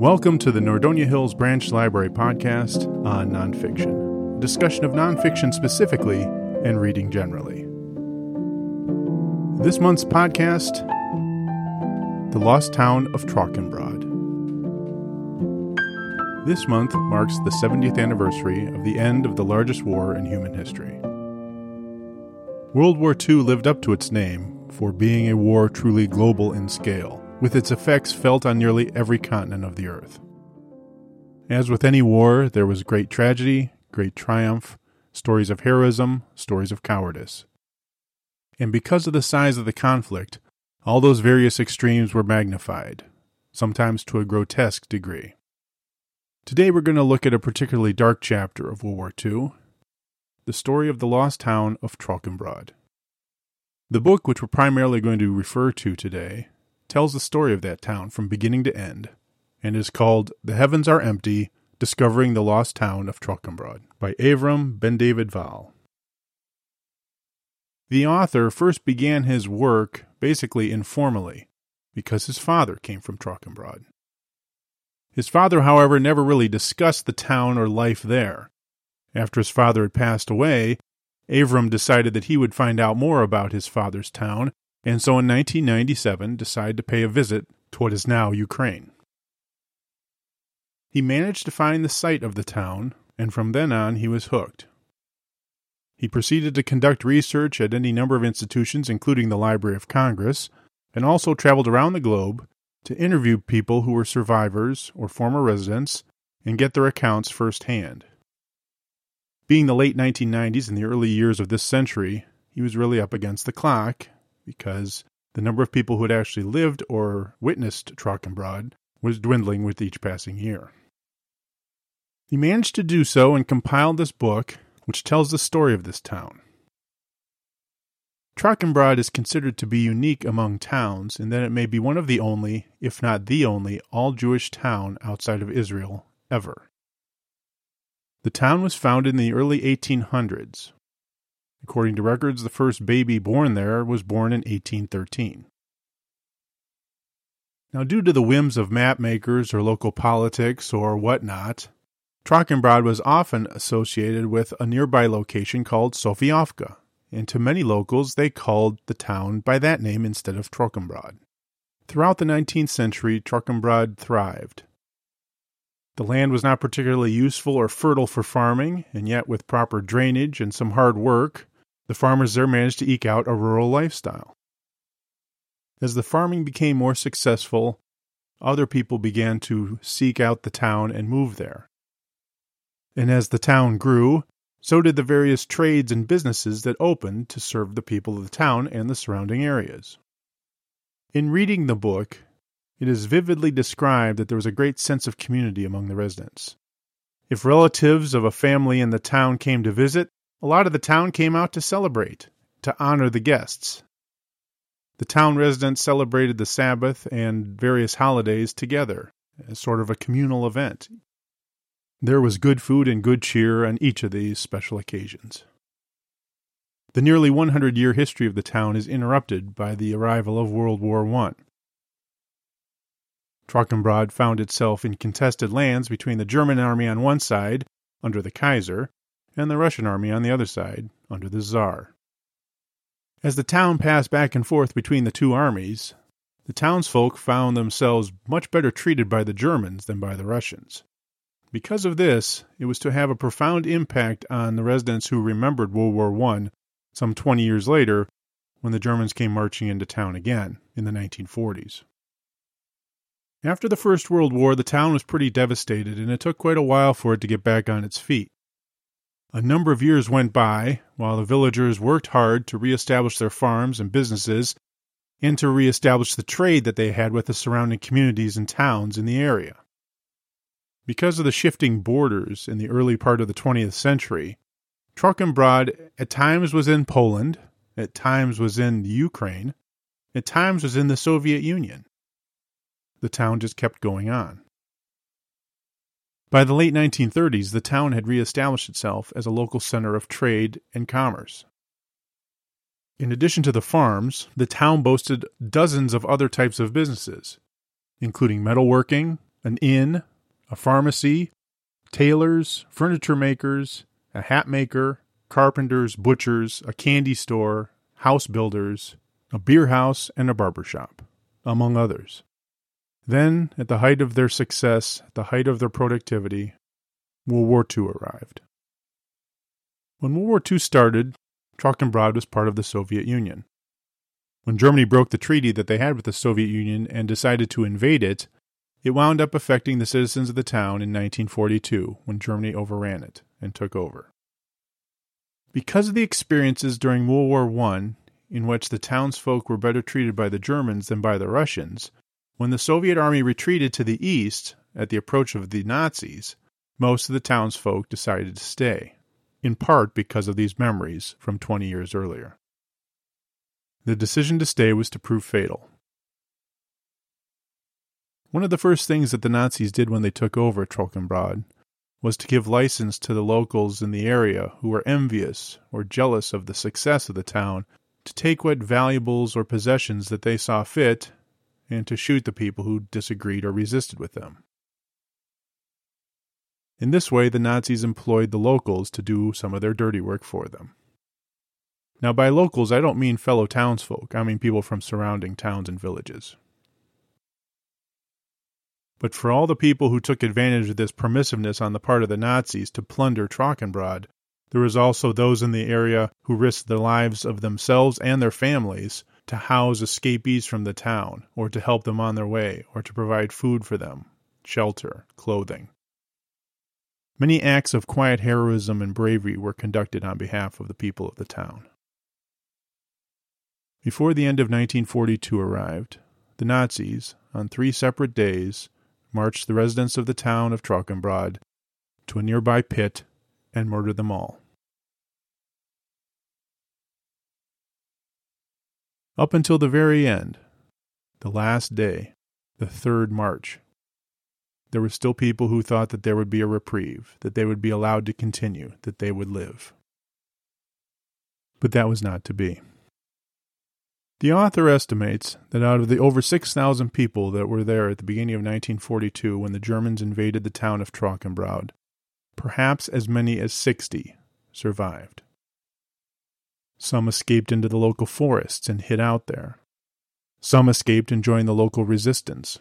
Welcome to the Nordonia Hills Branch Library podcast on nonfiction, discussion of nonfiction specifically and reading generally. This month's podcast The Lost Town of Trochenbrod. This month marks the 70th anniversary of the end of the largest war in human history. World War II lived up to its name for being a war truly global in scale with its effects felt on nearly every continent of the earth. As with any war, there was great tragedy, great triumph, stories of heroism, stories of cowardice. And because of the size of the conflict, all those various extremes were magnified, sometimes to a grotesque degree. Today we're going to look at a particularly dark chapter of World War II the story of the lost town of Trochenbrod. The book, which we're primarily going to refer to today, tells the story of that town from beginning to end, and is called The Heavens Are Empty Discovering the Lost Town of Trochenbrod by Avrom Bendavid-Val. The author first began his work basically informally, because his father came from Trochenbrod. His father, however, never really discussed the town or life there. After his father had passed away, Avrom decided that he would find out more about his father's town and so in 1997 decided to pay a visit to what is now Ukraine. He managed to find the site of the town, and from then on he was hooked. He proceeded to conduct research at any number of institutions, including the Library of Congress, and also traveled around the globe to interview people who were survivors or former residents and get their accounts firsthand. Being the late 1990s and the early years of this century, he was really up against the clock because the number of people who had actually lived or witnessed Trochenbrod was dwindling with each passing year. He managed to do so and compiled this book, which tells the story of this town. Trochenbrod is considered to be unique among towns in that it may be one of the only, if not the only, all Jewish town outside of Israel ever. The town was founded in the early 1800s According to records, the first baby born there was born in 1813. Now, due to the whims of map makers or local politics or whatnot, Trochenbrod was often associated with a nearby location called Sofiovka, and to many locals they called the town by that name instead of Trochenbrod. Throughout the 19th century, Trochenbrod thrived. The land was not particularly useful or fertile for farming, and yet with proper drainage and some hard work, the farmers there managed to eke out a rural lifestyle. As the farming became more successful, other people began to seek out the town and move there. And as the town grew, so did the various trades and businesses that opened to serve the people of the town and the surrounding areas. In reading the book, it is vividly described that there was a great sense of community among the residents. If relatives of a family in the town came to visit, a lot of the town came out to celebrate, to honor the guests. The town residents celebrated the Sabbath and various holidays together, as sort of a communal event. There was good food and good cheer on each of these special occasions. The nearly 100 year history of the town is interrupted by the arrival of World War I. Trochenbrod found itself in contested lands between the German army on one side, under the Kaiser, and the Russian army on the other side, under the Tsar. As the town passed back and forth between the two armies, the townsfolk found themselves much better treated by the Germans than by the Russians. Because of this, it was to have a profound impact on the residents who remembered World War I some 20 years later when the Germans came marching into town again in the 1940s. After the First World War, the town was pretty devastated, and it took quite a while for it to get back on its feet. A number of years went by while the villagers worked hard to reestablish their farms and businesses and to reestablish the trade that they had with the surrounding communities and towns in the area. Because of the shifting borders in the early part of the 20th century, Trochenbrod at times was in Poland, at times was in Ukraine, at times was in the Soviet Union. The town just kept going on. By the late 1930s, the town had reestablished itself as a local center of trade and commerce. In addition to the farms, the town boasted dozens of other types of businesses, including metalworking, an inn, a pharmacy, tailors, furniture makers, a hat maker, carpenters, butchers, a candy store, house builders, a beer house, and a barber shop, among others. Then, at the height of their success, the height of their productivity, World War II arrived. When World War II started, Trochenbrod was part of the Soviet Union. When Germany broke the treaty that they had with the Soviet Union and decided to invade it, it wound up affecting the citizens of the town in 1942 when Germany overran it and took over. Because of the experiences during World War I, in which the townsfolk were better treated by the Germans than by the Russians, when the Soviet army retreated to the east at the approach of the Nazis, most of the townsfolk decided to stay, in part because of these memories from 20 years earlier. The decision to stay was to prove fatal. One of the first things that the Nazis did when they took over Trochenbrod was to give license to the locals in the area who were envious or jealous of the success of the town to take what valuables or possessions that they saw fit and to shoot the people who disagreed or resisted with them. In this way, the Nazis employed the locals to do some of their dirty work for them. Now, by locals, I don't mean fellow townsfolk, I mean people from surrounding towns and villages. But for all the people who took advantage of this permissiveness on the part of the Nazis to plunder Trochenbrod, there was also those in the area who risked the lives of themselves and their families to house escapees from the town, or to help them on their way, or to provide food for them, shelter, clothing. Many acts of quiet heroism and bravery were conducted on behalf of the people of the town. Before the end of 1942 arrived, the Nazis, on three separate days, marched the residents of the town of Trochenbrod to a nearby pit and murdered them all. Up until the very end, the last day, the third March, there were still people who thought that there would be a reprieve, that they would be allowed to continue, that they would live. But that was not to be. The author estimates that out of the over 6,000 people that were there at the beginning of 1942 when the Germans invaded the town of Trochenbrod, perhaps as many as 60 survived. Some escaped into the local forests and hid out there. Some escaped and joined the local resistance.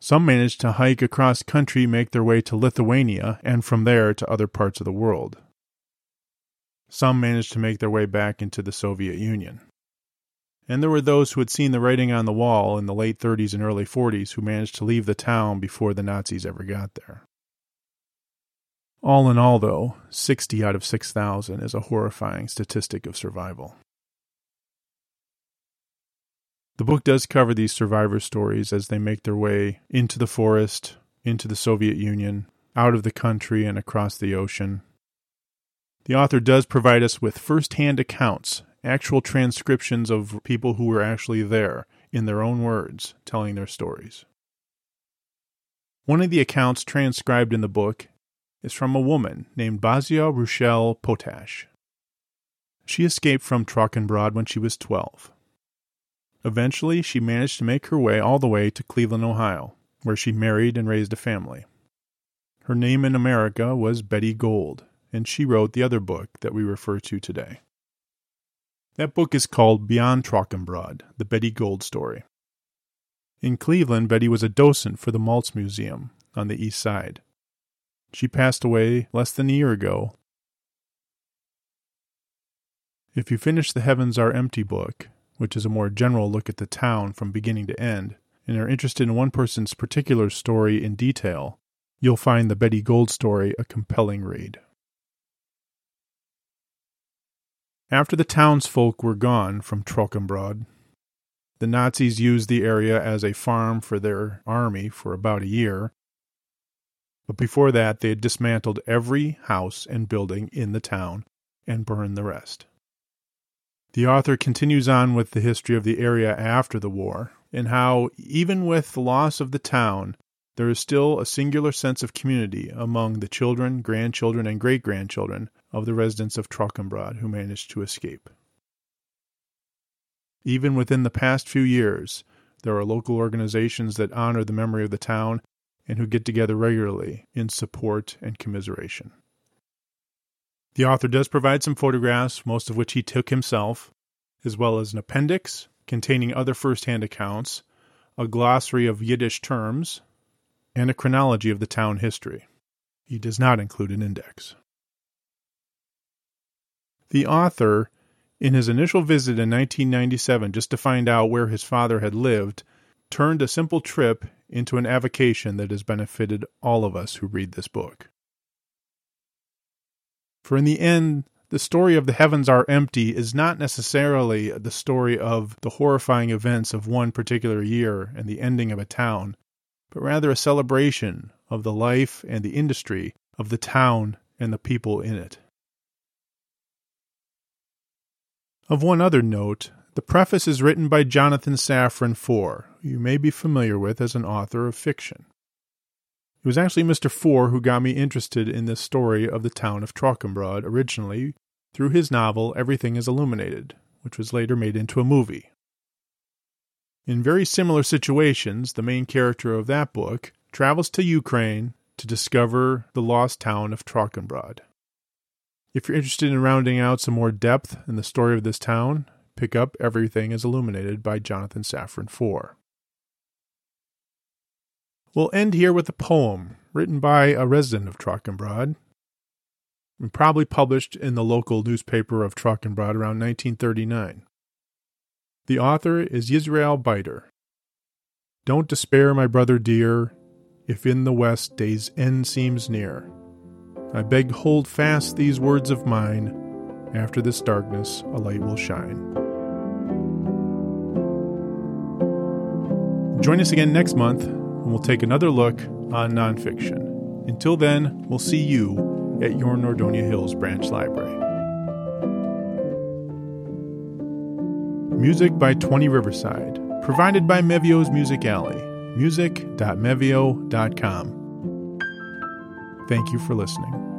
Some managed to hike across country, make their way to Lithuania, and from there to other parts of the world. Some managed to make their way back into the Soviet Union and there were those who had seen the writing on the wall in the late 30s and early 40s who managed to leave the town before the Nazis ever got there. All in all, though, 60 out of 6,000 is a horrifying statistic of survival. The book does cover these survivor stories as they make their way into the forest, into the Soviet Union, out of the country, and across the ocean. The author does provide us with first hand accounts actual transcriptions of people who were actually there in their own words telling their stories. One of the accounts transcribed in the book is from a woman named Basia Ruchel Potash. She escaped from Trochenbrod when she was 12. Eventually, she managed to make her way all the way to Cleveland, Ohio, where she married and raised a family. Her name in America was Betty Gold, and she wrote the other book that we refer to today. That book is called Beyond Trochenbrod, the Betty Gold story. In Cleveland, Betty was a docent for the Maltz Museum on the east side. She passed away less than a year ago. If you finish the Heavens Are Empty book, which is a more general look at the town from beginning to end, and are interested in one person's particular story in detail, you'll find the Betty Gold story a compelling read. After the townsfolk were gone from Trochenbrod, the Nazis used the area as a farm for their army for about a year. But before that, they had dismantled every house and building in the town and burned the rest. The author continues on with the history of the area after the war and how, even with the loss of the town, there is still a singular sense of community among the children, grandchildren, and great grandchildren of the residents of Trochenbrod who managed to escape. Even within the past few years, there are local organizations that honor the memory of the town and who get together regularly in support and commiseration. The author does provide some photographs, most of which he took himself, as well as an appendix containing other first hand accounts, a glossary of Yiddish terms, and a chronology of the town history. He does not include an index. The author, in his initial visit in 1997 just to find out where his father had lived, turned a simple trip into an avocation that has benefited all of us who read this book. For in the end, the story of the heavens are empty is not necessarily the story of the horrifying events of one particular year and the ending of a town, but rather a celebration of the life and the industry of the town and the people in it. Of one other note, the preface is written by Jonathan Safran Foer, who you may be familiar with as an author of fiction. It was actually Mr. Foer who got me interested in this story of the town of Trochenbrod originally through his novel Everything is Illuminated, which was later made into a movie. In very similar situations, the main character of that book travels to Ukraine to discover the lost town of Trochenbrod. If you're interested in rounding out some more depth in the story of this town, pick up Everything is Illuminated by Jonathan Safran Foer. We'll end here with a poem written by a resident of Trochenbrod, and probably published in the local newspaper of Trochenbrod around 1939. The author is Yisrael Biter. Don't despair, my brother dear, if in the west day's end seems near. I beg hold fast these words of mine, after this darkness a light will shine. Join us again next month and we'll take another look on nonfiction. Until then, we'll see you at your Nordonia Hills Branch Library. Music by 20 Riverside, provided by Mevio's Music Alley, music.mevio.com. Thank you for listening.